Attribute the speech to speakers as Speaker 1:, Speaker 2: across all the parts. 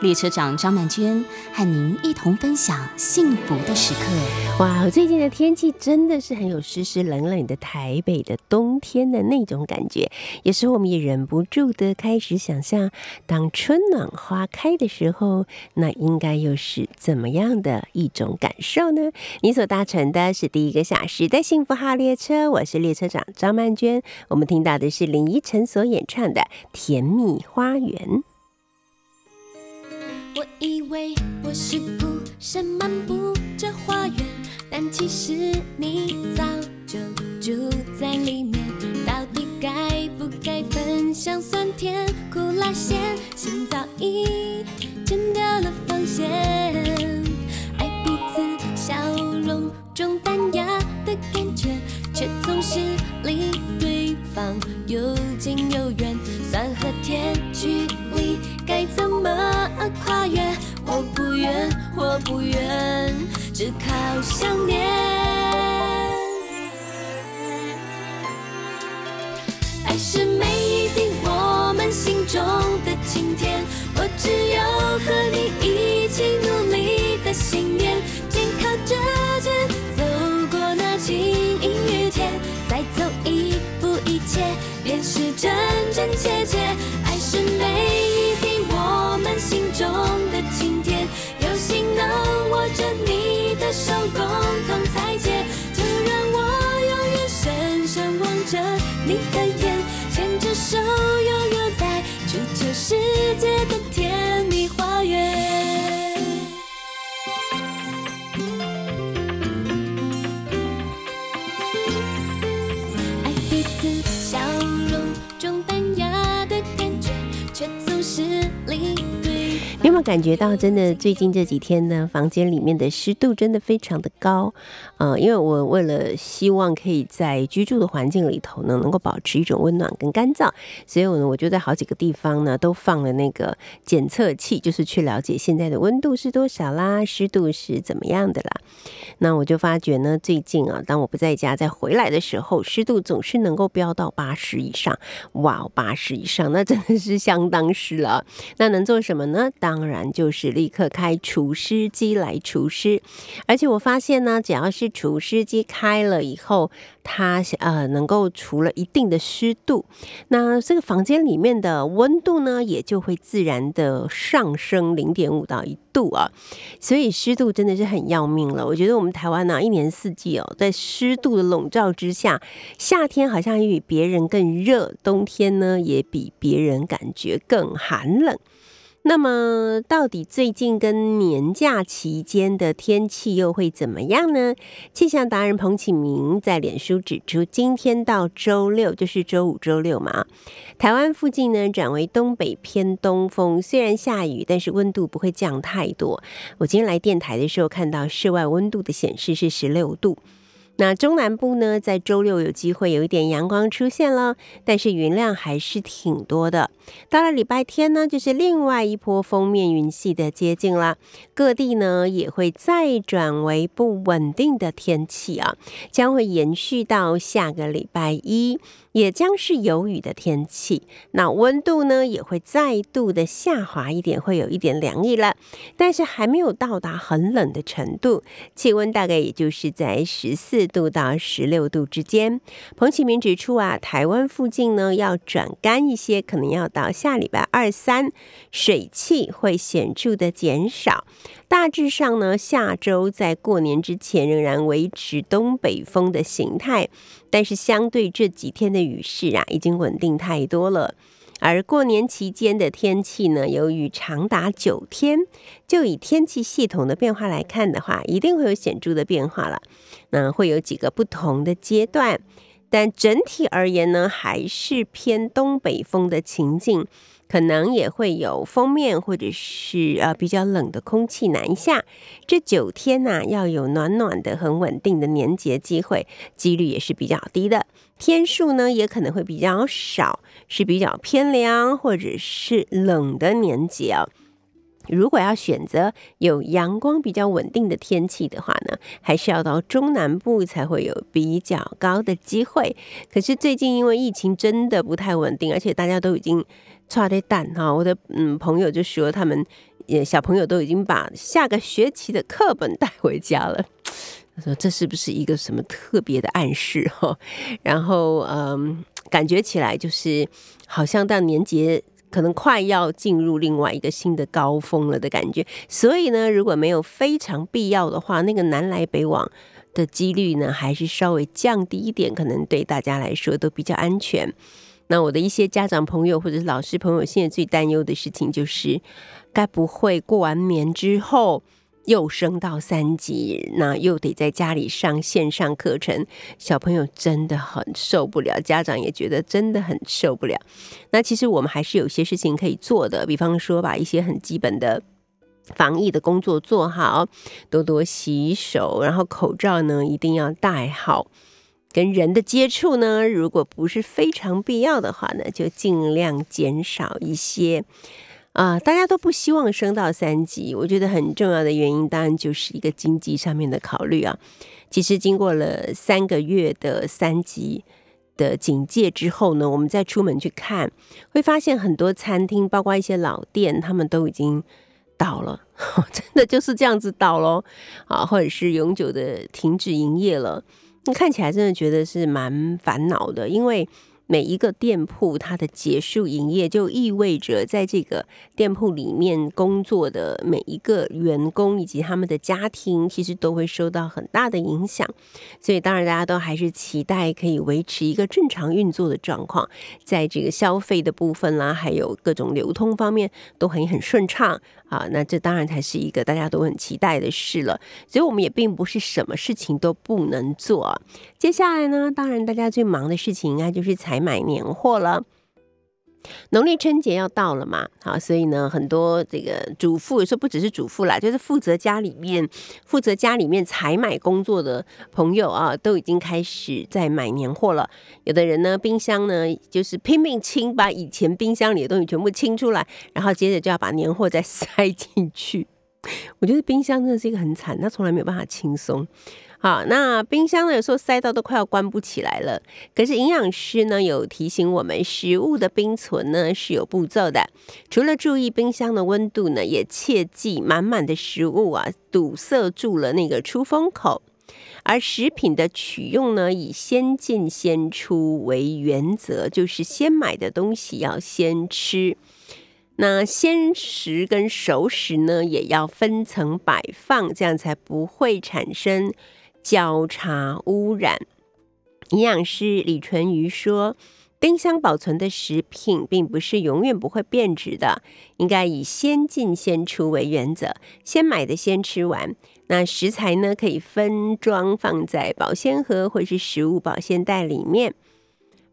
Speaker 1: 列车长张曼娟和您一同分享幸福的时刻。
Speaker 2: 哇，最近的天气真的是很有湿湿冷冷的台北的冬天的那种感觉，有时候我们也忍不住的开始想象，当春暖花开的时候，那应该又是怎么样的一种感受呢？你所搭乘的是第一个小时的幸福号列车，我是列车长张曼娟。我们听到的是林依晨所演唱的《甜蜜花园》。
Speaker 3: 我以为我是孤身漫步这花园，但其实你早就住在里面。到底该不该分享酸甜苦辣咸？心早已剪掉了防线，爱彼此笑容中淡雅的感觉，却总是离对方又近又远。酸和天距离该怎么跨越？我不愿，我不愿，只靠想念。切切。爱是每一滴我们心中的晴天，有幸能握着你的手，共同裁剪，就让我永远深深望着你的眼，牵着手悠悠在追求世界感觉
Speaker 2: 到，真的最近这几天呢，房间里面的湿度真的非常的高，呃，因为我为了希望可以在居住的环境里头呢，能够保持一种温暖跟干燥，所以我呢，我就在好几个地方呢都放了那个检测器，就是去了解现在的温度是多少啦，湿度是怎么样的啦。那我就发觉呢，最近啊，当我不在家再回来的时候，湿度总是能够飙到八十以上，哇，八十以上，那真的是相当湿了。那能做什么呢？当然就是立刻开除湿机来除湿。而且我发现呢，只要是除湿机开了以后，它呃能够除了一定的湿度，那这个房间里面的温度呢，也就会自然的上升零点五到一度啊。所以湿度真的是很要命了。我觉得我们台湾呢、一年四季哦，在湿度的笼罩之下，夏天好像也比别人更热，冬天呢也比别人感觉更寒冷。那么，到底最近跟年假期间的天气又会怎么样呢？气象达人彭启明在脸书指出，今天到周六，就是周五、周六嘛，台湾附近呢转为东北偏东风，虽然下雨，但是温度不会降太多。我今天来电台的时候，看到室外温度的显示是十六度。那中南部呢，在周六有机会有一点阳光出现了，但是云量还是挺多的。到了礼拜天呢，就是另外一波封面云系的接近啦，各地呢也会再转为不稳定的天气啊，将会延续到下个礼拜一，也将是有雨的天气。那温度呢也会再度的下滑一点，会有一点凉意了，但是还没有到达很冷的程度，气温大概也就是在十四度到十六度之间。彭启明指出啊，台湾附近呢要转干一些，可能要到下礼拜二三，水汽会显著的减少。大致上呢，下周在过年之前仍然维持东北风的形态，但是相对这几天的雨势啊，已经稳定太多了。而过年期间的天气呢，由于长达九天，就以天气系统的变化来看的话，一定会有显著的变化了。那会有几个不同的阶段，但整体而言呢，还是偏东北风的情境。可能也会有封面或者是呃比较冷的空气南下。这九天呢、要有暖暖的、很稳定的年节机会，几率也是比较低的。天数呢也可能会比较少，是比较偏凉或者是冷的年节啊。如果要选择有阳光比较稳定的天气的话呢，还是要到中南部才会有比较高的机会。可是最近因为疫情真的不太稳定，而且大家都已经抓的蛋哈，我的嗯朋友就说他们也小朋友都已经把下个学期的课本带回家了。他说这是不是一个什么特别的暗示哈？然后嗯，感觉起来就是好像到年节。可能快要进入另外一个新的高峰了的感觉，所以呢，如果没有非常必要的话，那个南来北往的几率呢，还是稍微降低一点，可能对大家来说都比较安全。那我的一些家长朋友或者是老师朋友，现在最担忧的事情就是，该不会过完年之后又升到三级，那又得在家里上线上课程，小朋友真的很受不了，家长也觉得真的很受不了。那其实我们还是有些事情可以做的，比方说把一些很基本的防疫的工作做好，多多洗手，然后口罩呢一定要戴好。跟人的接触呢，如果不是非常必要的话呢，就尽量减少一些。啊、大家都不希望升到三级，我觉得很重要的原因，当然就是一个经济上面的考虑啊。其实经过了三个月的三级的警戒之后呢，我们再出门去看，会发现很多餐厅，包括一些老店，他们都已经倒了，真的就是这样子倒喽啊，或者是永久的停止营业了。看起来真的觉得是蛮烦恼的，因为每一个店铺它的结束营业，就意味着在这个店铺里面工作的每一个员工以及他们的家庭，其实都会受到很大的影响。所以，当然大家都还是期待可以维持一个正常运作的状况，在这个消费的部分啦，还有各种流通方面都很很顺畅啊。那这当然才是一个大家都很期待的事了。所以，我们也并不是什么事情都不能做。接下来呢，当然大家最忙的事情应该就是采采买年货了。农历春节要到了嘛，好，所以呢，很多这个主妇，有时候不只是主妇啦，就是负责家里面负责家里面采买工作的朋友啊，都已经开始在买年货了。有的人呢，冰箱呢就是拼命清，把以前冰箱里的东西全部清出来，然后接着就要把年货再 塞进去。我觉得冰箱真的是一个很惨，它从来没有办法轻松。好，那冰箱呢，有时候塞到都快要关不起来了。可是营养师呢有提醒我们，食物的冰存呢是有步骤的。除了注意冰箱的温度呢，也切记满满的食物啊堵塞住了那个出风口。而食品的取用呢，以先进先出为原则，就是先买的东西要先吃。那鲜食跟熟食呢，也要分层摆放，这样才不会产生交叉污染。营养师李纯瑜说，冰箱保存的食品并不是永远不会变质的，应该以先进先出为原则，先买的先吃完。那食材呢，可以分装放在保鲜盒或是食物保鲜袋里面，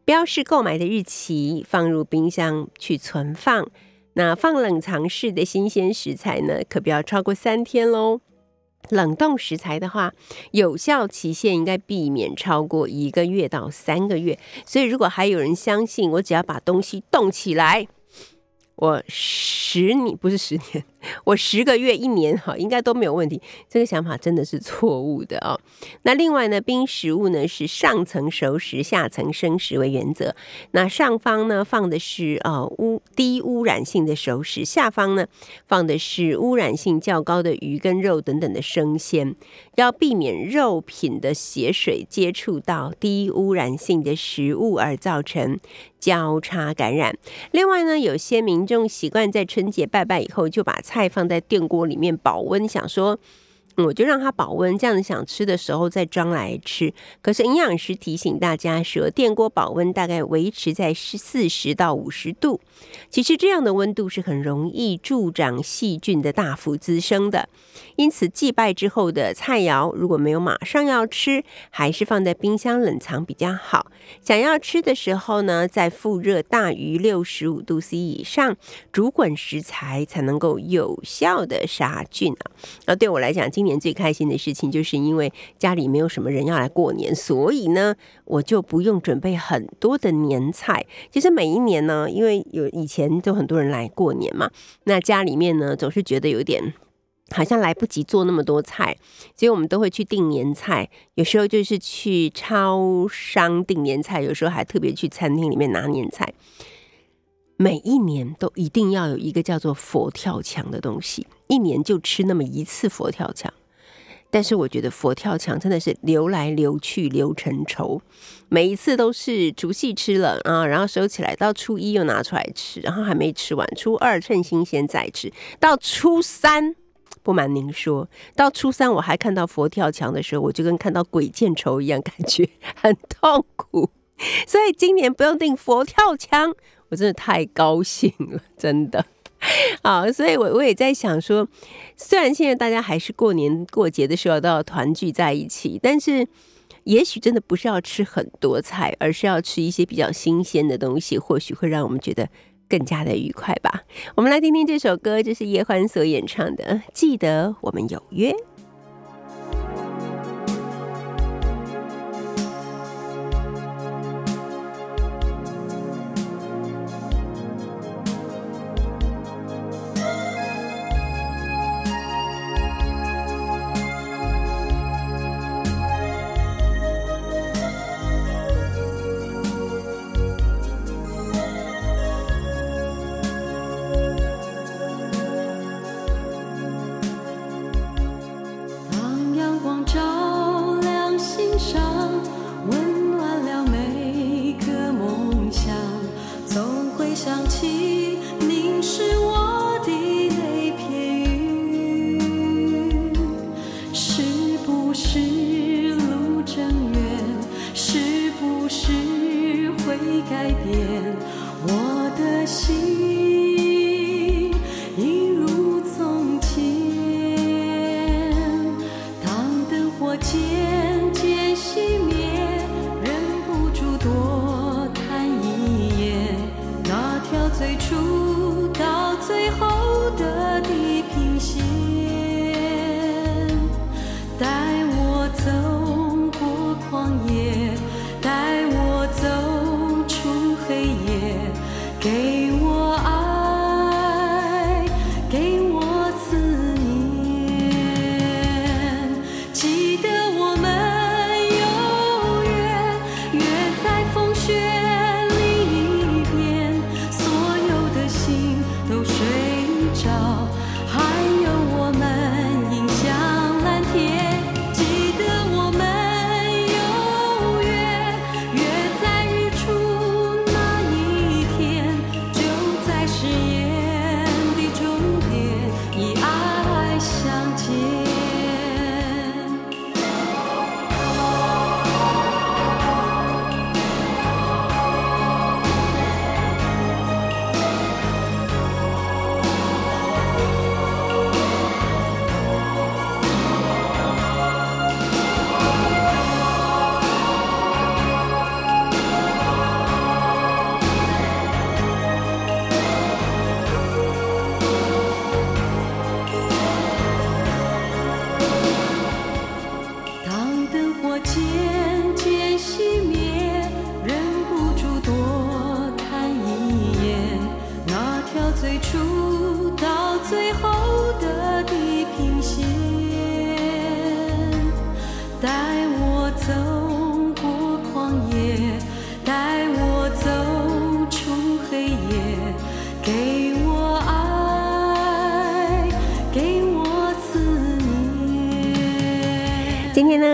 Speaker 2: 标示购买的日期，放入冰箱去存放。那放冷藏室的新鲜食材呢，可不要超过三天喽。冷冻食材的话，有效期限应该避免超过一个月到三个月。所以，如果还有人相信我只要把东西冻起来，我十年不是十年，我十个月、一年哈，应该都没有问题。这个想法真的是错误的哦。那另外呢，冰食物呢是上层熟食、下层生食为原则。那上方呢放的是呃污低污染性的熟食，下方呢放的是污染性较高的鱼跟肉等等的生鲜，要避免肉品的血水接触到低污染性的食物而造成交叉感染。另外呢，有些民众习惯在春节拜拜以后就把菜放在电锅里面保温，想说我就让它保温，这样子想吃的时候再装来吃。可是营养师提醒大家说，电锅保温大概维持在四十到五十度，其实这样的温度是很容易助长细菌的大幅滋生的。因此，祭拜之后的菜肴如果没有马上要吃，还是放在冰箱冷藏比较好。想要吃的时候呢，在复热大于六十五度 C 以上，煮滚食材才能够有效的杀菌啊。那对我来讲，今年最开心的事情，就是因为家里没有什么人要来过年，所以呢，我就不用准备很多的年菜。其实每一年呢，因为有以前都很多人来过年嘛，那家里面呢总是觉得有点好像来不及做那么多菜，所以我们都会去订年菜。有时候就是去超商订年菜，有时候还特别去餐厅里面拿年菜。每一年都一定要有一个叫做佛跳墙的东西，一年就吃那么一次佛跳墙。但是我觉得佛跳墙真的是流来流去流成愁，每一次都是除夕吃了啊，然后收起来，到初一又拿出来吃，然后还没吃完，初二趁新鲜再吃，到初三，不瞒您说，到初三我还看到佛跳墙的时候，我就跟看到鬼见愁一样，感觉很痛苦。所以今年不用订佛跳墙。我真的太高兴了，真的 好，所以我我也在想说，虽然现在大家还是过年过节的时候都要团聚在一起，但是也许真的不是要吃很多菜，而是要吃一些比较新鲜的东西，或许会让我们觉得更加的愉快吧。我们来听听这首歌，就是叶欢所演唱的《记得我们有约》。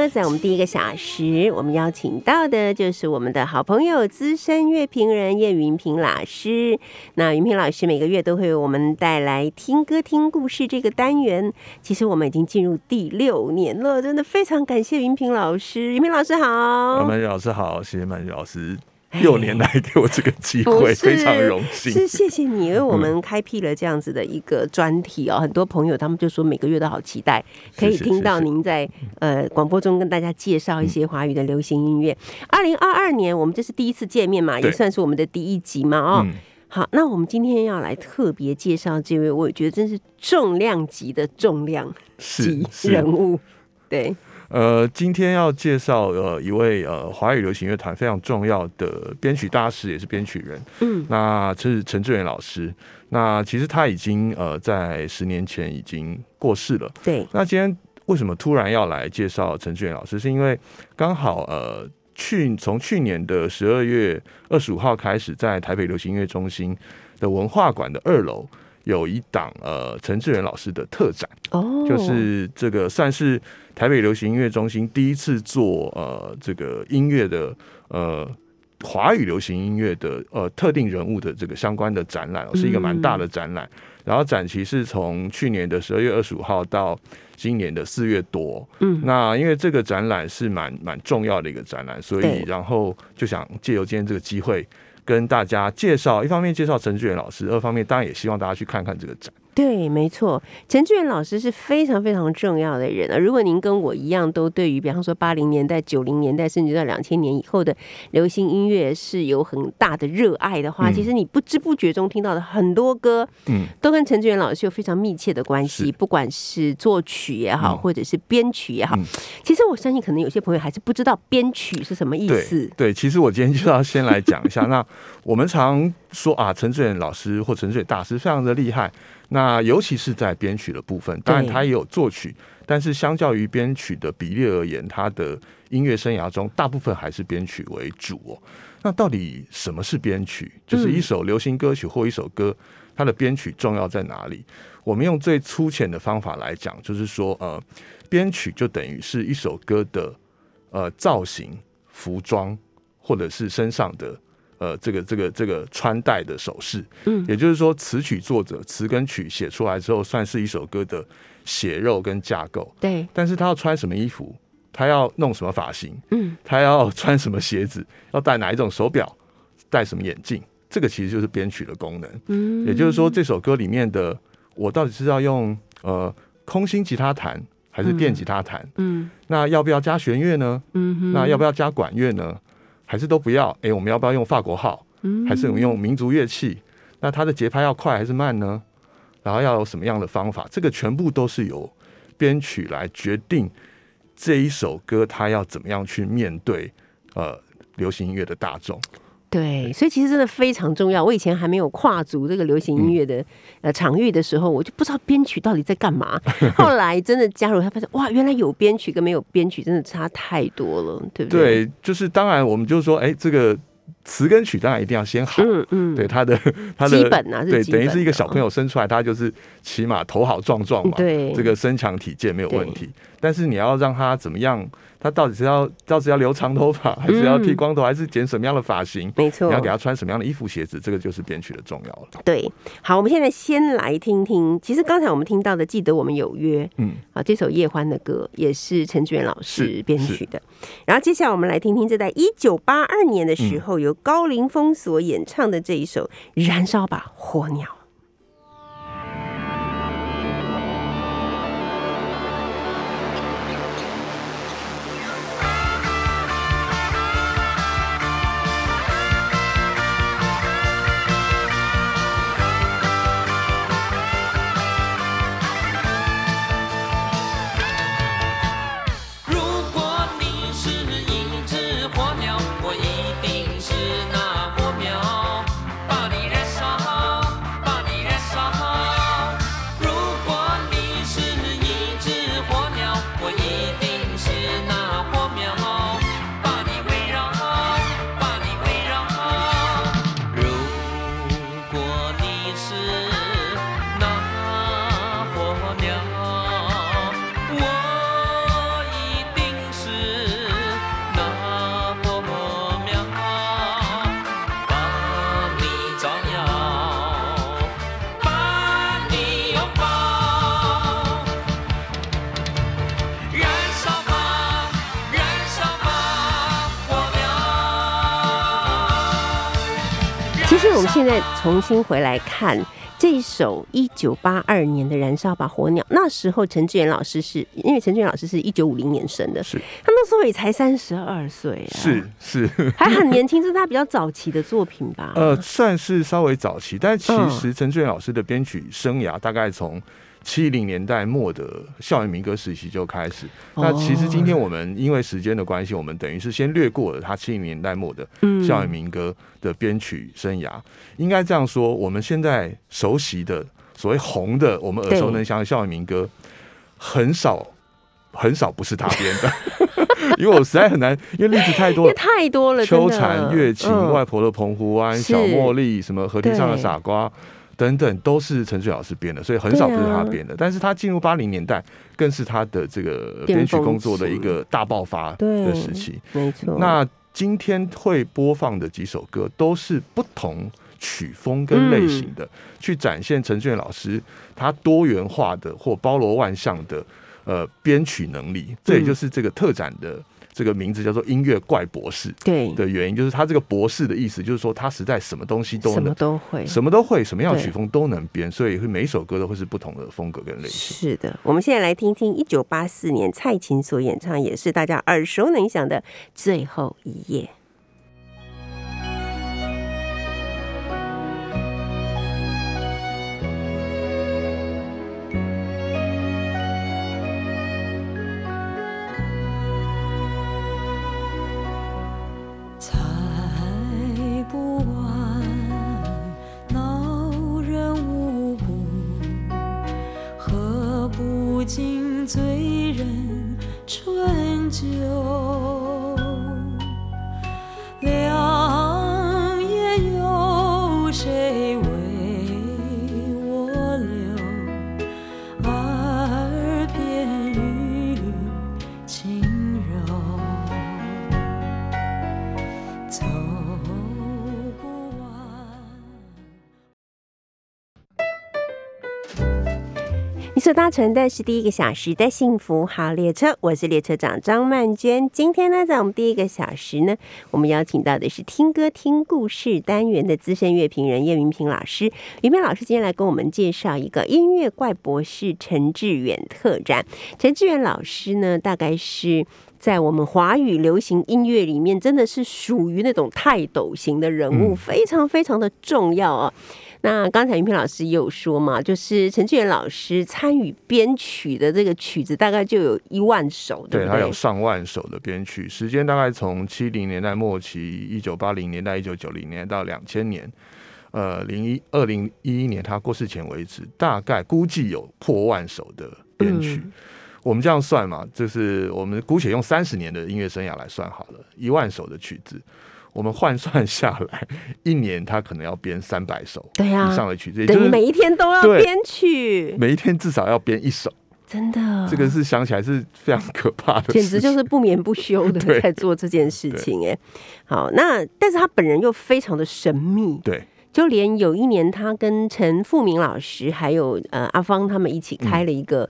Speaker 4: 在我们
Speaker 2: 第一个小时，我们邀请到的就是我们的好朋友、资深乐评人叶云平老师。那云平老师每个月都会为我们带来听歌、听故事这个单元。其实我们已经进入第六年了，真的非常感谢云平老师。云平老师好，
Speaker 5: 曼玉老师好，谢谢曼玉老师 六年来给我这个机会，非常荣幸。
Speaker 2: 是谢谢你，因为我们开辟了这样子的一个专题哦，很多朋友他们就说每个月都好期待，可以听到
Speaker 5: 是
Speaker 2: 您在呃广播中跟大家介绍一些华语的流行音乐。二零二二年我们这是第一次见面嘛，也算是我们的第一集嘛哦。
Speaker 5: 嗯，
Speaker 2: 好，那我们今天要来特别介绍这位，我觉得真是重量级的重量级人物。对，
Speaker 5: 呃，今天要介绍呃一位呃华语流行乐团非常重要的编曲大师，也是编曲人。
Speaker 2: 嗯，
Speaker 5: 那是陈志远老师。那其实他已经呃在十年前已经过世了。
Speaker 2: 对，
Speaker 5: 那今天为什么突然要来介绍陈志远老师？是因为刚好呃去从去年的十二月二十五号开始，在台北流行音乐中心的文化馆的二楼有一档呃陈志远老师的特展。
Speaker 2: 哦，
Speaker 5: 就是这个算是台北流行音乐中心第一次做呃这个音乐的呃华语流行音乐的呃特定人物的这个相关的展览、哦，是一个蛮大的展览。然后展期是从去年的十二月二十五号到今年的四月多。
Speaker 2: 嗯
Speaker 5: 那因为这个展览是蛮蛮重要的一个展览，所以然后就想借由今天这个机会。跟大家介绍，一方面介绍陈志远老师，二方面当然也希望大家去看看这个展。
Speaker 2: 对，没错，陈志远老师是非常非常重要的人啊。如果您跟我一样，都对于比方说八零年代、九零年代，甚至到两千年以后的流行音乐是有很大的热爱的话，
Speaker 5: 嗯
Speaker 2: 其实你不知不觉中听到的很多歌，
Speaker 5: 嗯，
Speaker 2: 都跟陈志远老师有非常密切的关系，不管是作曲也好，
Speaker 5: 嗯
Speaker 2: 或者是编曲也好。
Speaker 5: 嗯
Speaker 2: 其实我相信，可能有些朋友还是不知道编曲是什么意
Speaker 5: 对
Speaker 2: 思。
Speaker 5: 对，其实我今天就要先来讲一下。那我们常说啊，陈志远老师或陈志远大师非常的厉害。那尤其是在编曲的部分，当然他也有作曲，但是相较于编曲的比例而言，他的音乐生涯中大部分还是编曲为主哦。那到底什么是编曲？就是一首流行歌曲或一首歌，它的编曲重要在哪里？我们用最粗浅的方法来讲，就是说，呃，编曲就等于是一首歌的呃造型、服装，或者是身上的呃这个这个这个穿戴的首饰。
Speaker 2: 嗯
Speaker 5: 也就是说，词曲作者词跟曲写出来之后，算是一首歌的血肉跟架构。
Speaker 2: 对，
Speaker 5: 但是他要穿什么衣服，他要弄什么发型，
Speaker 2: 嗯，
Speaker 5: 他要穿什么鞋子，要戴哪一种手表，戴什么眼镜，这个其实就是编曲的功能。
Speaker 2: 嗯
Speaker 5: 也就是说，这首歌里面的我到底是要用呃空心吉他弹还是电吉他弹？
Speaker 2: 嗯
Speaker 5: 那要不要加弦乐呢？
Speaker 2: 嗯哼，
Speaker 5: 那要不要加管乐呢？还是都不要？哎，我们要不要用法国号？
Speaker 2: 嗯
Speaker 5: 还是我们用民族乐器？那它的节拍要快还是慢呢？然后要有什么样的方法？这个全部都是由编曲来决定这一首歌它要怎么样去面对呃流行音乐的大众。
Speaker 2: 对，所以其实真的非常重要。我以前还没有跨足这个流行音乐的、呃场域的时候，我就不知道编曲到底在干嘛。后来真的加入，他发现哇，原来有编曲跟没有编曲真的差太多了，对不对？
Speaker 5: 对，就是当然我们就是说，哎、这个词跟曲当然一定要先好。
Speaker 2: 嗯嗯，
Speaker 5: 对他的 他的
Speaker 2: 基本啊是
Speaker 5: 对，等于是一个小朋友生出来，他就是起码头好壮壮嘛，
Speaker 2: 对
Speaker 5: 这个身强体健没有问题。但是你要让他怎么样？他到底是要到底要留长头发，还是要剃光头，还是剪什么样的发型？
Speaker 2: 没错
Speaker 5: 你要给他穿什么样的衣服、鞋子，这个就是编曲的重要了。
Speaker 2: 对。好，我们现在先来听听，其实刚才我们听到的《记得我们有约》
Speaker 5: 嗯，
Speaker 2: 啊，这首叶欢的歌也是陈志远老师
Speaker 5: 是
Speaker 2: 编曲的。然后接下来我们来听听，这在一九八二年的时候由高凌风所演唱的这一首《燃烧吧火鸟》。现在重新回来看这一首一九八二年的《燃烧吧火鸟》，那时候陈志远老师是因为陈志远老师是一九五零年生的，
Speaker 5: 是。
Speaker 2: 他那时候也才三十二岁啊，
Speaker 5: 是是，
Speaker 2: 还很年轻，这是他比较早期的作品吧？
Speaker 5: 呃，算是稍微早期，但其
Speaker 2: 嗯。
Speaker 5: 实陈志远老师的编曲生涯大概从七零年代末的校园民歌时期就开始。那其实今天我们因为时间的关系，我们等于是先略过了他七零年代末的
Speaker 2: 嗯
Speaker 5: 校园民歌的编曲生涯。应该这样说，我们现在熟悉的所谓红的，我们耳熟能详的校园民歌，很少很少不是他编的。因为我实在很难，因为例子太多了。
Speaker 2: 太多了，
Speaker 5: 秋蝉、月琴、
Speaker 2: 嗯
Speaker 5: 外婆的澎湖湾、小茉莉、什么河堤上的傻瓜等等，都是陈水老师编的，所以很少不是他编的。但是他进入八零年代，更是他的这个编曲工作的一个大爆发的时期。
Speaker 2: 没错。
Speaker 5: 那今天会播放的几首歌，都是不同曲风跟类型的，去展现陈俊老师他多元化的或包罗万象的呃编曲能力。这也就是这个特展的这个名字叫做“音乐怪博士”
Speaker 2: 对
Speaker 5: 的原因，就是他这个博士的意思，就是说他实在什么东西都
Speaker 2: 什么
Speaker 5: 能。
Speaker 2: 都会，
Speaker 5: 什么都会，什么样曲风都能编，所以会每首歌都会是不同的风格跟类型。
Speaker 2: 是的，我们现在来听听一九八四年蔡琴所演唱，也是大家耳熟能详的《最后一夜》。搭乘的是第一个小时的幸福号列车，我是列车长张曼娟。今天呢，在我们第一个小时呢，我们邀请到的是听歌听故事单元的资深乐评人叶云平老师。云平老师今天来跟我们介绍一个音乐怪博士陈志远特展。陈志远老师呢，大概是。在我们华语流行音乐里面，真的是属于那种泰斗型的人物，非常非常的重要哦。那刚才云平老师也有说嘛，就是陈志远老师参与编曲的这个曲子，大概就有一万首，对
Speaker 5: 对，
Speaker 2: 不对？
Speaker 5: 他有上万首的编曲，时间大概从七零年代末期，一九八零年代、一九九零年到两千年，呃，零一二零一一年他过世前为止，大概估计有破万首的编曲。
Speaker 2: 嗯
Speaker 5: 我们这样算嘛，就是我们姑且用三十年的音乐生涯来算好了，一万首的曲子，我们换算下来，一年他可能要编三百首
Speaker 2: 对啊。
Speaker 5: 以上的曲子，也就是
Speaker 2: 等于每一天都要
Speaker 5: 对。
Speaker 2: 编曲，
Speaker 5: 每一天至少要编一首，
Speaker 2: 真的，
Speaker 5: 这个是想起来是非常可怕的
Speaker 2: 简直就是不眠不休的 在做这件事情。哎，好，那但是他本人又非常的神秘，
Speaker 5: 对。
Speaker 2: 就连有一年他跟陈富明老师还有呃阿芳他们一起开了一个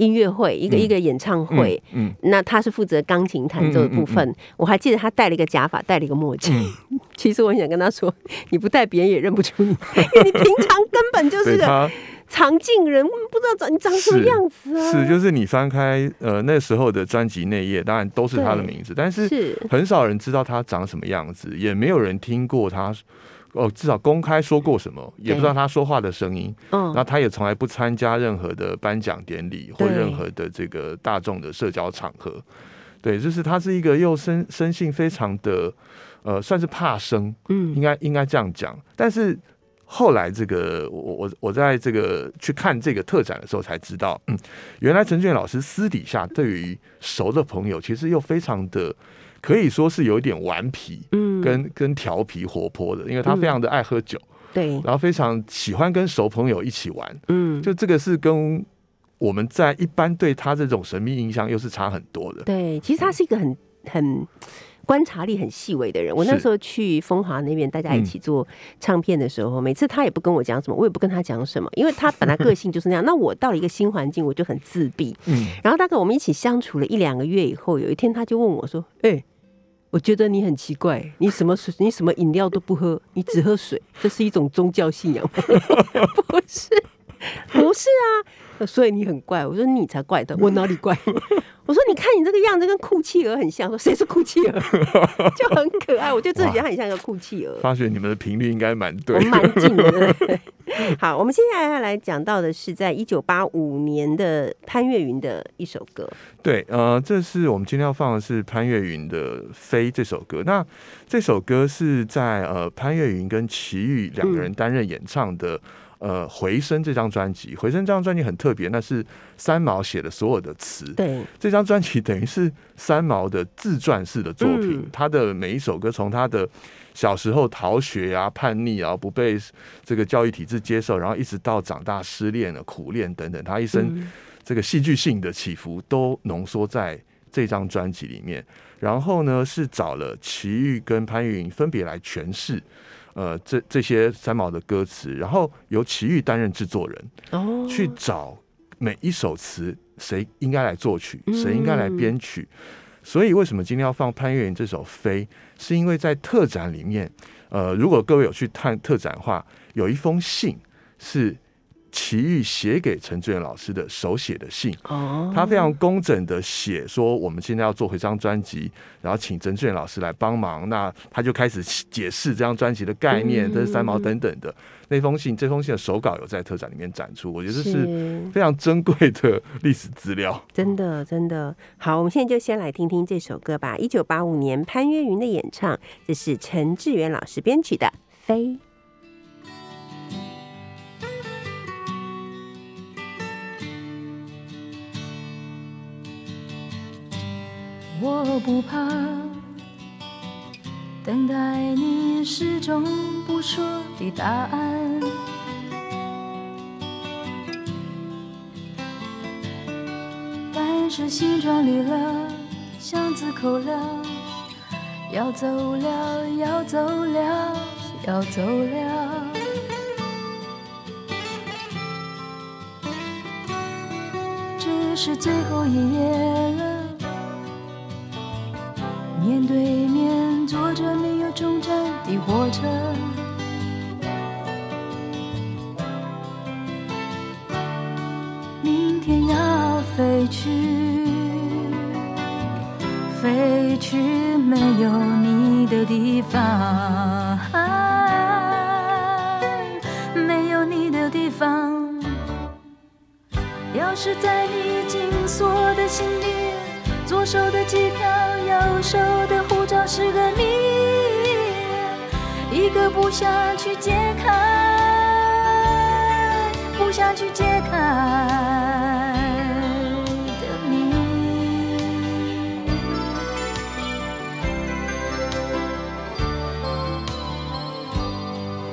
Speaker 2: 音乐会，一个
Speaker 5: 嗯
Speaker 2: 一个演唱会。
Speaker 5: 嗯，
Speaker 2: 那他是负责钢琴弹奏的部分，
Speaker 5: 嗯
Speaker 2: 我还记得他戴了一个假发，戴了一个墨镜。其实我很想跟他说，你不戴别人也认不出你，因为你平常根本就是个常进人，我们不知道长你长什么
Speaker 5: 是
Speaker 2: 样子啊。
Speaker 5: 是就是你翻开呃那时候的专辑内页，当然都是他的名字，但是
Speaker 2: 是
Speaker 5: 很少人知道他长什么样子，也没有人听过他。哦，至少公开说过什么，也不知道他说话的声音。
Speaker 2: 嗯
Speaker 5: 那他也从来不参加任何的颁奖典礼或任何的这个大众的社交场合。对，就是他是一个又生生性非常的呃，算是怕生，
Speaker 2: 嗯
Speaker 5: 应该应该这样讲。但是后来这个我我我在这个去看这个特展的时候才知道，嗯，原来陈俊老师私底下对于熟的朋友，其实又非常的可以说是有一点顽皮，
Speaker 2: 嗯。
Speaker 5: 跟跟调皮活泼的，因为他非常的爱喝酒，
Speaker 2: 对。
Speaker 5: 然后非常喜欢跟熟朋友一起玩，
Speaker 2: 嗯。
Speaker 5: 就这个是跟我们在一般对他这种神秘印象又是差很多的。
Speaker 2: 对，其实他是一个很很观察力很细微的人。我那时候去风华那边，大家一起做唱片的时候，每次他也不跟我讲什么，我也不跟他讲什么，因为他本来个性就是那样。那我到了一个新环境，我就很自闭。
Speaker 5: 嗯，
Speaker 2: 然后大概我们一起相处了一两个月以后，有一天他就问我说：“哎、我觉得你很奇怪，你什么水，你什么饮料都不喝，你只喝水，这是一种宗教信仰吗？不是，不是啊，所以你很怪。我说你才怪的，我哪里怪？我说你看你这个样子跟酷企鹅很像，说谁是酷企鹅？就很可爱，我就自己觉得很像一个酷企鹅。
Speaker 5: 发觉你们的频率应该蛮对。
Speaker 2: 蛮近的。好，我们接下来要来讲到的是在一九八五年的潘越云的一首歌。
Speaker 5: 对，呃，这是我们今天要放的是潘越云的《飞》这首歌。那这首歌是在呃潘越云跟齐豫两个人担任演唱的。呃，回声这张专辑，回声这张专辑很特别，那是三毛写的所有的词。
Speaker 2: 对，
Speaker 5: 这张专辑等于是三毛的自传式的作品，
Speaker 2: 嗯
Speaker 5: 他的每一首歌，从他的小时候逃学啊、叛逆啊、不被这个教育体制接受，然后一直到长大失恋了、苦恋等等，他一生
Speaker 2: 嗯
Speaker 5: 这个戏剧性的起伏都浓缩在这张专辑里面。然后呢，是找了齐豫跟潘越云分别来诠释。呃，这这些三毛的歌词，然后由齐豫担任制作人，
Speaker 2: 哦，
Speaker 5: 去找每一首词谁应该来作曲，
Speaker 2: 嗯
Speaker 5: 谁应该来编曲。所以为什么今天要放潘越云这首《飞》，是因为在特展里面，呃，如果各位有去看特展的话，有一封信是齐豫写给陈志远老师的手写的信。
Speaker 2: 哦，
Speaker 5: 他非常工整的写说，我们现在要做回这张专辑，然后请陈志远老师来帮忙。那他就开始解释这张专辑的概念，
Speaker 2: 嗯
Speaker 5: 这是三毛等等的那封信。这封信的手稿有在特展里面展出，我觉得是
Speaker 2: 是
Speaker 5: 非常珍贵的历史资料。
Speaker 2: 真的真的好，我们现在就先来听听这首歌吧。一九八五年潘越云的演唱，这是陈志远老师编曲的《飞》。
Speaker 4: 我不怕等待你始终不说的答案。但是心装离了，箱子扣了，要走了，要走了，要走了。这是最后一页了。面对面坐着没有终站的火车，不想去解开，不想去解开的谜。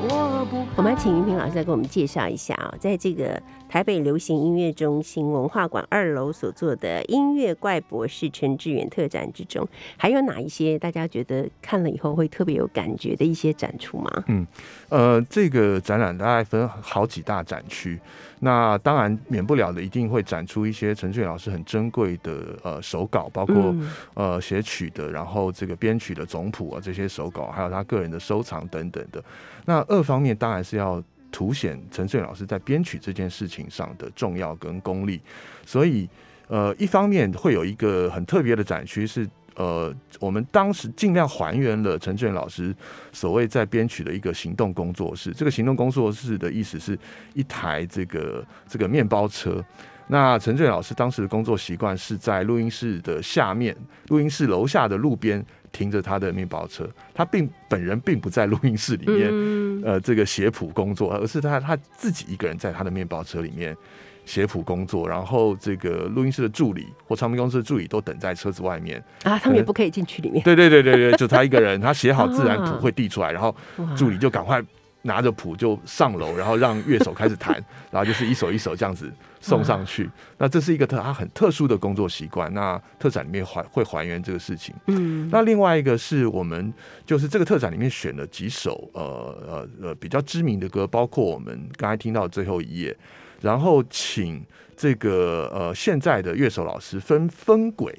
Speaker 4: 我不怕
Speaker 2: 请云平老师再给我们介绍一下啊，在这个台北流行音乐中心文化馆二楼所做的音乐怪博士陈志远特展之中，还有哪一些大家觉得看了以后会特别有感觉的一些展出吗？
Speaker 5: 嗯呃，这个展览大概分好几大展区，那当然免不了的，一定会展出一些陈志远老师很珍贵的呃手稿，包括、
Speaker 2: 嗯
Speaker 5: 呃写曲的，然后这个编曲的总谱啊这些手稿，还有他个人的收藏等等的。那二方面当然是要凸显陈志远老师在编曲这件事情上的重要跟功力，所以呃一方面会有一个很特别的展区是。呃，我们当时尽量还原了陈俊老师所谓在编曲的一个行动工作室。这个行动工作室的意思是一台这个这个面包车。那陈俊老师当时的工作习惯是在录音室的下面，录音室楼下的路边停着他的面包车。他并本人并不在录音室里面，
Speaker 2: 嗯
Speaker 5: 呃，这个写谱工作，而是他他自己一个人在他的面包车里面写谱工作，然后这个录音室的助理或唱片公司的助理都等在车子外面。
Speaker 2: 啊，他们也不可以进去里面。
Speaker 5: 对对对对对，就他一个人，他写好自然
Speaker 2: 啊
Speaker 5: 谱会递出来，然后助理就赶快拿着谱就上楼，然后让乐手开始弹，然后就是一首一首这样子送上去。那这是一个特他很特殊的工作习惯。那特展里面还会还原这个事情。
Speaker 2: 嗯，
Speaker 5: 那另外一个是我们就是这个特展里面选了几首呃呃呃比较知名的歌，包括我们刚才听到最后一页，然后请这个呃现在的乐手老师分分轨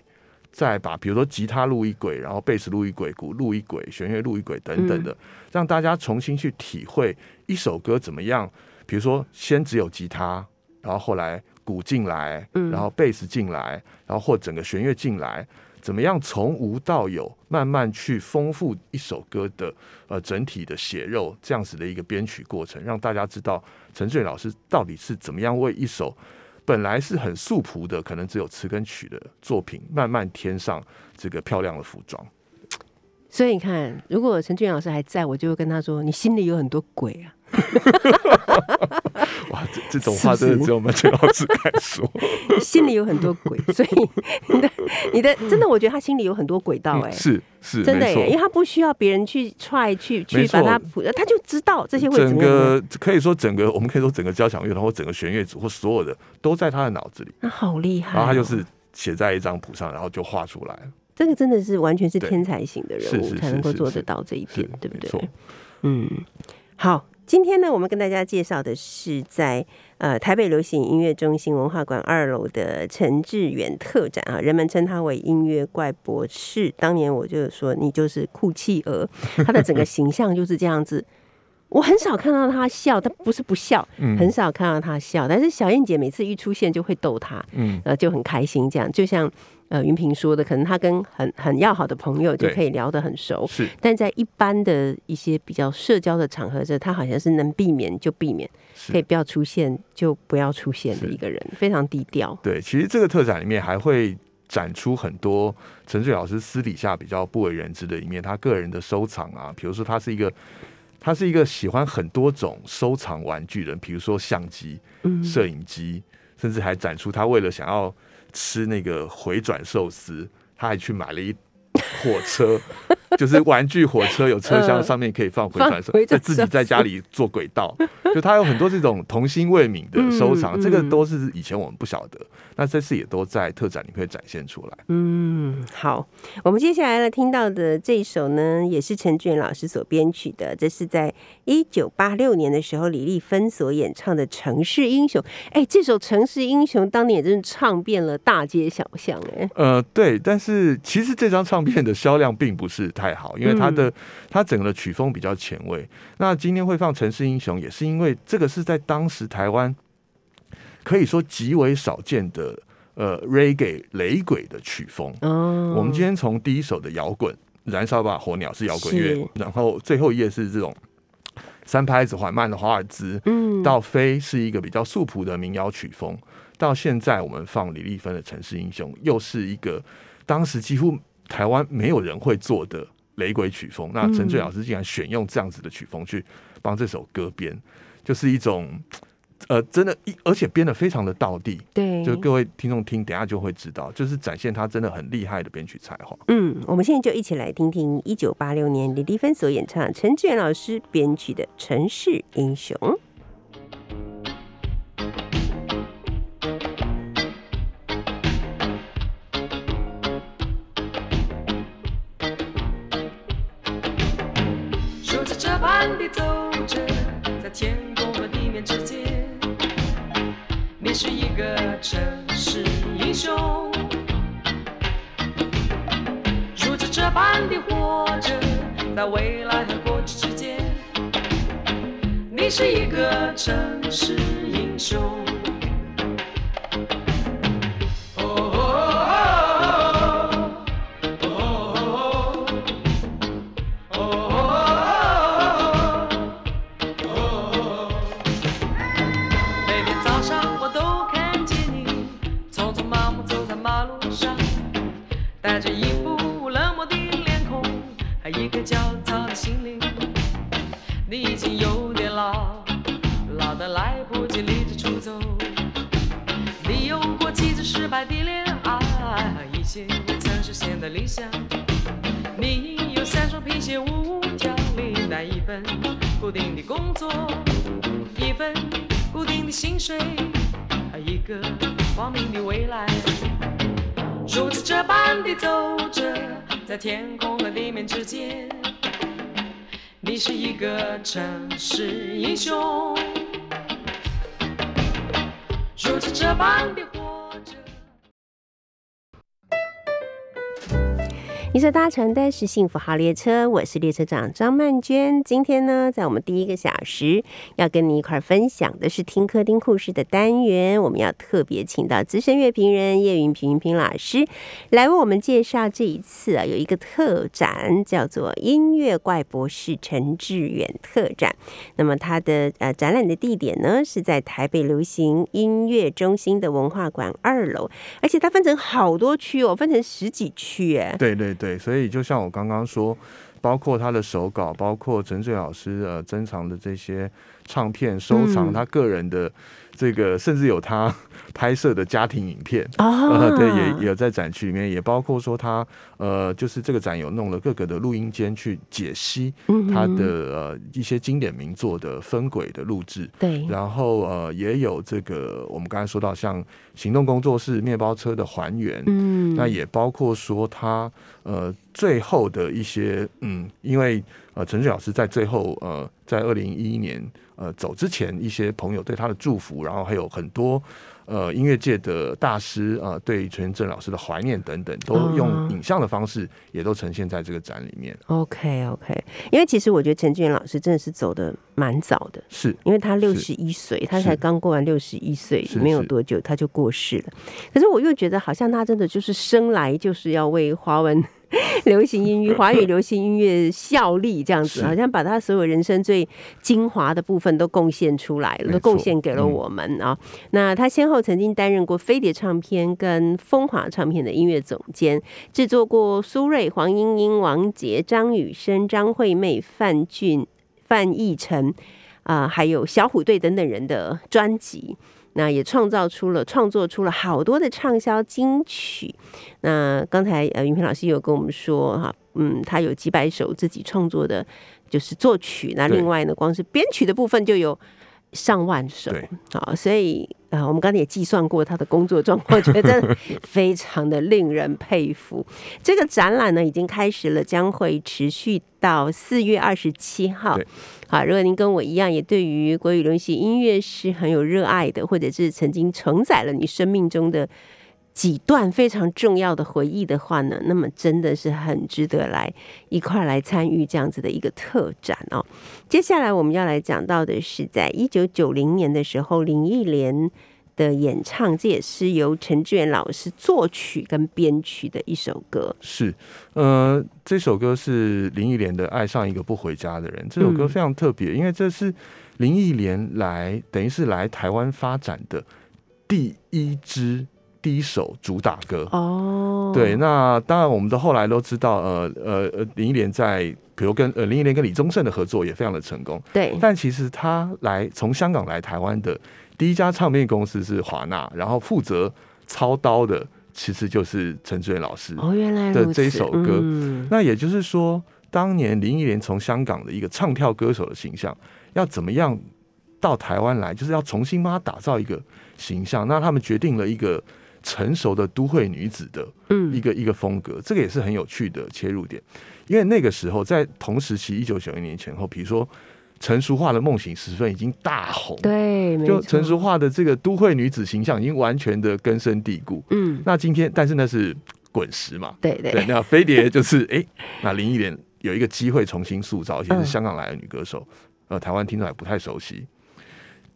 Speaker 5: 再把比如说吉他录一轨，然后贝斯录一轨，鼓录一轨，弦乐录一轨等等的，让大家重新去体会一首歌怎么样。比如说，先只有吉他，然后后来鼓进来，
Speaker 2: 嗯
Speaker 5: 然后贝斯进来，然后或整个弦乐进来，怎么样从无到有，慢慢去丰富一首歌的呃整体的血肉，这样子的一个编曲过程，让大家知道陈志远老师到底是怎么样为一首本来是很素朴的，可能只有词跟曲的作品，慢慢添上这个漂亮的服装。
Speaker 2: 所以你看，如果陈俊老师还在，我就会跟他说：“你心里有很多鬼啊。
Speaker 5: 哇，这这种话真的只有我们陈老师敢说。
Speaker 2: 你 心里有很多鬼，所以 你的你的真的，我觉得他心里有很多轨道、哎、
Speaker 5: 嗯是是，
Speaker 2: 真的耶，因为他不需要别人去踹去去把他谱，他就知道这些会怎
Speaker 5: 整。个可以说整个，我们可以说整个交响乐团或整个弦乐组或所有的都在他的脑子里，
Speaker 2: 那好厉害、哦
Speaker 5: 然后他就是写在一张谱上，然后就画出来了。
Speaker 2: 这个真的是完全是天才型的人物才能够做得到这一
Speaker 5: 是
Speaker 2: 点，对不对？嗯，好，今天呢，我们跟大家介绍的是在呃台北流行音乐中心文化馆二楼的陈志远特展啊，人们称他为音乐怪博士。当年我就说你就是酷企鹅，他的整个形象就是这样子。我很少看到他笑，他不是不笑，
Speaker 5: 嗯
Speaker 2: 很少看到他笑。但是小燕姐每次一出现就会逗他，
Speaker 5: 嗯，
Speaker 2: 呃，就很开心。这样就像呃云平说的，可能他跟很很要好的朋友就可以聊得很熟，
Speaker 5: 是
Speaker 2: 但在一般的一些比较社交的场合这他好像是能避免就避免，可以不要出现就不要出现的一个人，非常低调。
Speaker 5: 对，其实这个特展里面还会展出很多陈水老师私底下比较不为人知的一面，他个人的收藏啊，比如说他是一个。他是一个喜欢很多种收藏玩具的人，比如说相机、
Speaker 2: 嗯，
Speaker 5: 摄影机，甚至还展出他为了想要吃那个回转寿司，他还去买了一火车，就是玩具火车，有车厢
Speaker 2: 嗯
Speaker 5: 上面可以放回转寿
Speaker 2: 放回，转
Speaker 5: 在自己在家里做轨道，就他有很多这种童心未泯的收藏，
Speaker 2: 嗯
Speaker 5: 这个
Speaker 2: 嗯
Speaker 5: 都是以前我们不晓得，那这次也都在特展里面展现出来。
Speaker 2: 嗯，好，我们接下来呢听到的这一首呢，也是陈俊老师所编曲的，这是在一九八六年的时候李丽芬所演唱的《城市英雄》。哎，这首《城市英雄》当年也真是唱遍了大街小巷，哎，
Speaker 5: 呃，对，但是其实这张唱片的销量并不是太好，因为它
Speaker 2: 嗯
Speaker 5: 的、它整个的曲风比较前卫。那今天会放《城市英雄》，也是因为这个是在当时台湾可以说极为少见的呃 reggae 雷鬼的曲风。
Speaker 2: 哦，
Speaker 5: 我们今天从第一首的摇滚《燃烧吧火鸟》是摇滚乐，然后最后一页是这种三拍子缓慢的华尔兹，
Speaker 2: 嗯
Speaker 5: 到飞是一个比较素朴的民谣曲风，到现在我们放李丽芬的《城市英雄》，又是一个当时几乎台湾没有人会做的雷鬼曲风。那陈醉老师竟然选用这样子的曲风去帮这首歌编，就是一种呃，真的，一而且编的非常的道地。
Speaker 2: 对，
Speaker 5: 就各位听众听，等下就会知道，就是展现他真的很厉害的编曲才华。
Speaker 2: 嗯，我们现在就一起来听听一九八六年李丽芬所演唱陈志远老师编曲的《城市英雄》。
Speaker 6: 城市英雄。如此这般的活着，在未来和过去之间，你是一个城市英雄。马路上，带着一副冷漠的脸孔，和一颗焦躁的心灵。你已经有点老，老得来不及离家出走。你有过几次失败的恋爱，一些未曾实现的理想。你有三双皮鞋，无条理，但一份固定的工作，一份固定的薪水，和一个光明的未来。如此这般地走着，在天空和地面之间，你是一个城市英雄。如此这般地
Speaker 2: 你所搭乘的是幸福号列车，我是列车长张曼娟。今天呢，在我们第一个小时要跟你一块分享的是听客听故事的单元，我们要特别请到资深乐评人叶云平平老师来为我们介绍这一次啊有一个特展，叫做“音乐怪博士陈志远特展”。那么它的呃展览的地点呢是在台北流行音乐中心的文化馆二楼，而且它分成好多区哦，分成十几区哎。
Speaker 5: 对对对，所以就像我刚刚说，包括他的手稿，包括陈水老师呃珍藏的这些唱片收藏，
Speaker 2: 嗯。
Speaker 5: 他个人的这个，甚至有他 拍摄的家庭影片。对，也也有在展区里面，也包括说他呃，就是这个展有弄了各个的录音间去解析
Speaker 2: 嗯
Speaker 5: 他的呃一些经典名作的分轨的录制，
Speaker 2: 对，
Speaker 5: 然后呃也有这个我们刚才说到像行动工作室面包车的还原，
Speaker 2: 嗯。
Speaker 5: 那也包括说他呃最后的一些嗯，因为呃陈水老师在最后呃在二零一一年呃走之前，一些朋友对他的祝福，然后还有很多呃音乐界的大师呃对陈正老师的怀念等等，都
Speaker 2: 哦
Speaker 5: 用影像的方式也都呈现在这个展里面。
Speaker 2: OK OK，因为其实我觉得陈志远老师真的是走的蛮早的，
Speaker 5: 是
Speaker 2: 因为他六
Speaker 5: 是
Speaker 2: 十一岁，他才刚过完六十一岁，没有多久他就过世了。可是我又觉得好像他真的就是生来就是要为华文 流行音乐、华语流行音乐效力，这样子，好像把他所有人生最精华的部分都贡献出来了，都贡献给了
Speaker 5: 嗯
Speaker 2: 我们啊。那他先后曾经担任过飞碟唱片跟风华唱片的音乐总监，制作过苏芮、黄莺莺、王杰、张雨生、张惠妹、范俊、范逸臣啊、还有小虎队等等人的专辑。那也创造出了创作出了好多的畅销金曲。那刚才呃云平老师有跟我们说哈，嗯，他有几百首自己创作的，就是作曲。那另外呢，光是编曲的部分就有上万首
Speaker 5: 对。
Speaker 2: 好，所以啊、呃我们刚才也计算过他的工作状况，觉得非常的令人佩服。这个展览呢已经开始了，将会持续到四月二十七号。好，如果您跟我一样，也对于国语流行音乐是很有热爱的，或者是曾经承载了你生命中的几段非常重要的回忆的话呢，那么真的是很值得来一块来参与这样子的一个特展哦。接下来我们要来讲到的是，在一九九零年的时候，林忆莲的演唱，这也是由陈志远老师作曲跟编曲的一首歌。
Speaker 5: 是，呃，这首歌是林忆莲的《爱上一个不回家的人》。这首歌
Speaker 2: 嗯
Speaker 5: 非常特别，因为这是林忆莲来等于是来台湾发展的第一支第一首主打歌。
Speaker 2: 哦，
Speaker 5: 对，那当然我们都后来都知道，呃呃呃，林忆莲在比如跟呃林忆莲跟李宗盛的合作也非常的成功，
Speaker 2: 对，
Speaker 5: 但其实他来从香港来台湾的第一家唱片公司是华纳，然后负责操刀的其实就是陈志远老师。
Speaker 2: 哦，原来
Speaker 5: 的这一首歌
Speaker 2: 嗯
Speaker 5: 那也就是说，当年林忆莲从香港的一个唱跳歌手的形象，要怎么样到台湾来，就是要重新帮他打造一个形象。那他们决定了一个成熟的都会女子的
Speaker 2: 嗯。
Speaker 5: 一个一个风格，这个也是很有趣的切入点。因为那个时候在同时期，一九九一年前后，比如说成熟化的梦醒时分已经大红，，
Speaker 2: 对，
Speaker 5: 就成熟化的这个都会女子形象已经完全的根深蒂固。
Speaker 2: 嗯，
Speaker 5: 那今天，但是那是滚石嘛，
Speaker 2: 对对。
Speaker 5: 对，那飞碟就是 哎、那林忆莲有一个机会重新塑造，而且
Speaker 2: 嗯。
Speaker 5: 是香港来的女歌手，呃，台湾听众还不太熟悉，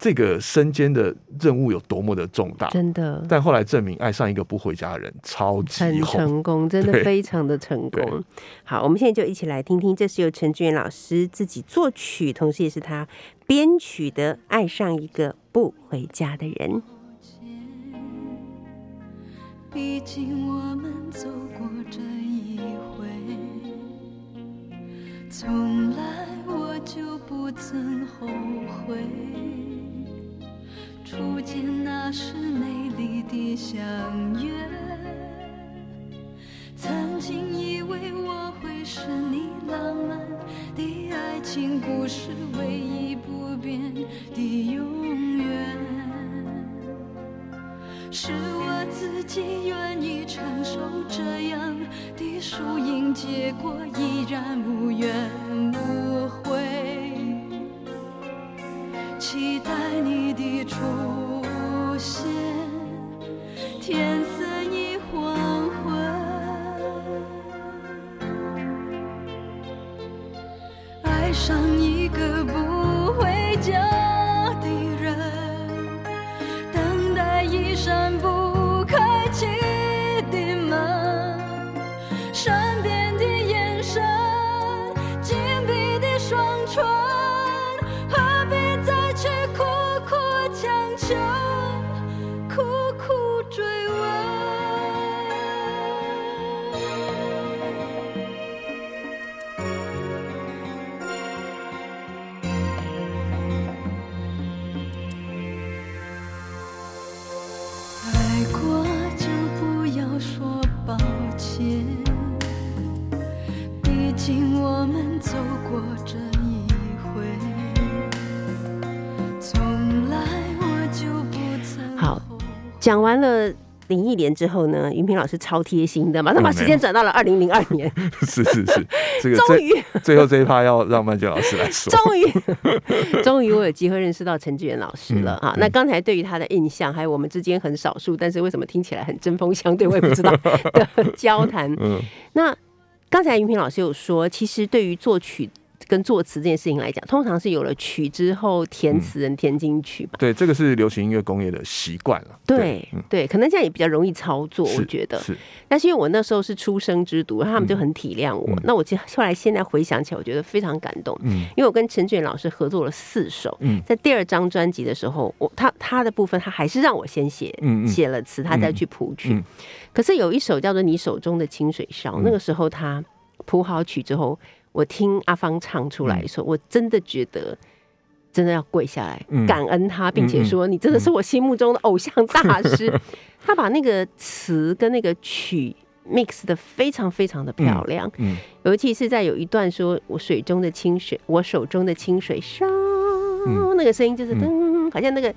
Speaker 5: 这个身兼的任务有多么的重大。
Speaker 2: 真的。
Speaker 5: 但后来证明，爱上一个不回家的人超级
Speaker 2: 很。成功，真的非常的成功。好，我们现在就一起来听听，这是由陈志远老师自己作曲，同时也是他编曲的《爱上一个不回家的人》。
Speaker 4: 毕竟我们走过这一回，从来我就不曾后悔。初见那时美丽的相约，曾经以为我会是你浪漫的爱情故事唯一不变的永远。是我自己愿意承受这样的输赢结果，依然无怨无悔，期待你的出
Speaker 2: 讲完了林忆莲之后呢，云平老师超贴心的，马上把时间转到了二零零二年，
Speaker 5: 是是是，这个
Speaker 2: 终于
Speaker 5: 最后这一趴要让曼娟老师来说。
Speaker 2: 终于，终于我有机会认识到陈志远老师了啊！那刚才对于他的印象，还有我们之间很少数，但是为什么听起来很针锋相对，我也不知道的交谈。
Speaker 5: 嗯
Speaker 2: 那刚才云平老师有说，其实对于作曲跟作词这件事情来讲，通常是有了曲之后填词人填进去嘛。
Speaker 5: 对，这个是流行音乐工业的习惯了。
Speaker 2: 对
Speaker 5: 嗯，
Speaker 2: 对，可能这样也比较容易操作，我觉得。
Speaker 5: 是
Speaker 2: 但是因为我那时候是出生之犊，他们就很体谅我。
Speaker 5: 嗯
Speaker 2: 那我其实后来现在回想起来，我觉得非常感动，
Speaker 5: 嗯
Speaker 2: 因为我跟陈俊老师合作了四首。
Speaker 5: 嗯
Speaker 2: 在第二张专辑的时候，我他他的部分他还是让我先写写了词，他再去谱曲。
Speaker 5: 嗯
Speaker 2: 可是有一首叫做《你手中的清水烧》，
Speaker 5: 嗯
Speaker 2: 那个时候他谱好曲之后，我听阿芳唱出来的时候，我真的觉得。真的要跪下来
Speaker 5: 嗯。
Speaker 2: 感恩他，并且说你真的是我心目中的偶像大师。他把那个词跟那个曲 mix 的非常非常的漂亮，
Speaker 5: 嗯
Speaker 2: 尤其是在有一段说“我水中的清水，我手中的清水烧”，
Speaker 5: 嗯
Speaker 2: 那个声音就是
Speaker 5: 嗯。
Speaker 2: 噔，好像那个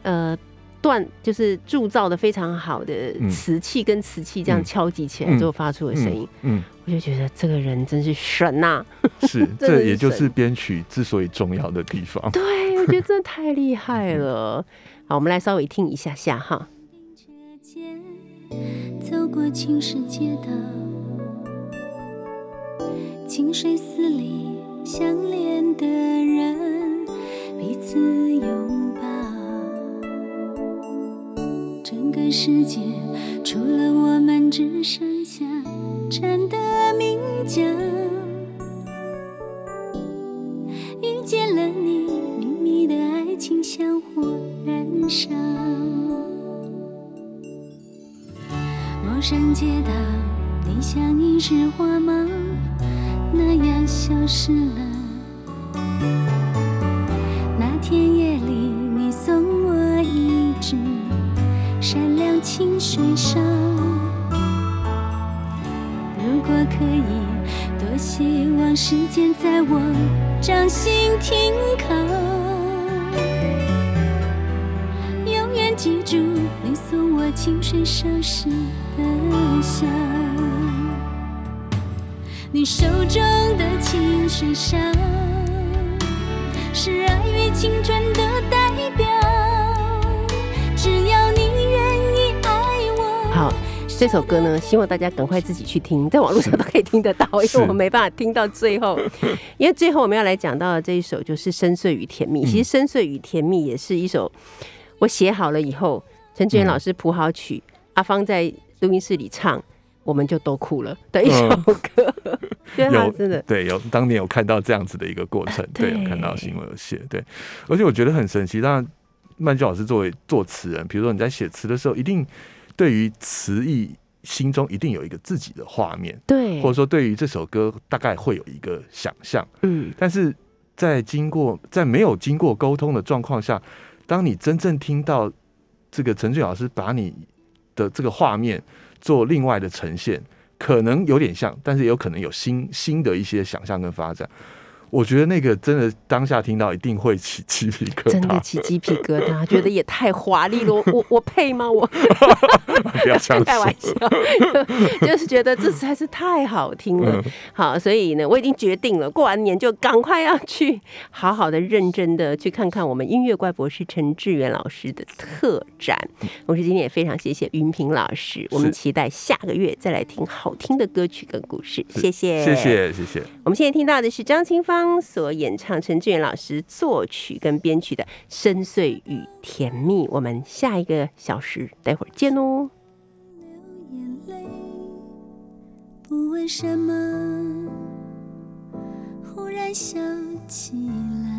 Speaker 2: 呃段就是铸造的非常好的
Speaker 5: 嗯
Speaker 2: 瓷器跟瓷器这样
Speaker 5: 嗯
Speaker 2: 敲击起来之后发出的声音，
Speaker 5: 嗯，
Speaker 2: 我就觉得这个人真是神呐、
Speaker 5: 是，这也就是编曲之所以重要的地方。
Speaker 2: 对，我觉得真的太厉害了。好，我们来稍微听一下下哈。
Speaker 3: 走过青石街道，清水寺里相恋的人彼此拥抱。个世界除了我们，只剩下真的名将。遇见了你，秘密的爱情像火燃烧。陌生街道，你像一只花猫那样消失了。清水烧时的笑。你手中的清水烧，是爱与青春的代表。只要你愿意爱我，
Speaker 2: 好，这首歌呢，希望大家赶快自己去听，在网络上都可以听得到，因为我没办法听到最后。因为最后我们要来讲到的这一首就是《深邃与甜蜜》，其实《深邃与甜蜜》也是一首我写好了以后，陈志远老师谱好曲，阿芳在录音室里唱，我们就都哭了的一首歌。
Speaker 5: 有
Speaker 2: 真的。
Speaker 5: 对，有当年有看到这样子的一个过程，对，
Speaker 2: 对
Speaker 5: 有看到新闻有写，对，而且我觉得很神奇。当然，曼娟老师作为作词人，比如说你在写词的时候，一定对于词意心中一定有一个自己的画面，
Speaker 2: 对。
Speaker 5: 或者，说对于这首歌大概会有一个想象，
Speaker 2: 嗯，
Speaker 5: 但是在经过在没有经过沟通的状况下，当你真正听到这个陈俊老师把你的这个画面做另外的呈现，可能有点像，但是也有可能有新新的一些想象跟发展。我觉得那个真的当下听到一定会起鸡皮疙瘩
Speaker 2: 真的，起鸡皮疙瘩，觉得也太华丽了。我 我我配吗？我
Speaker 5: 不要
Speaker 2: 开玩。笑，就是觉得这实在是太好听了。
Speaker 5: 嗯
Speaker 2: 好，所以呢，我已经决定了，过完年就赶快要去好好的、认真的去看看我们音乐怪博士陈志远老师的特展。同时，今天也非常谢谢云平老师，我们期待下个月再来听好听的歌曲跟故事。谢谢，
Speaker 5: 谢。谢谢谢。
Speaker 2: 我们现在听到的是张清芳所演唱陈志远老师作曲跟编曲的《深邃与甜蜜》。我们下一个小时待会儿见哦。
Speaker 3: 不问什么，忽然想起来。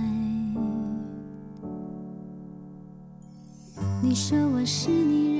Speaker 3: 你说我是你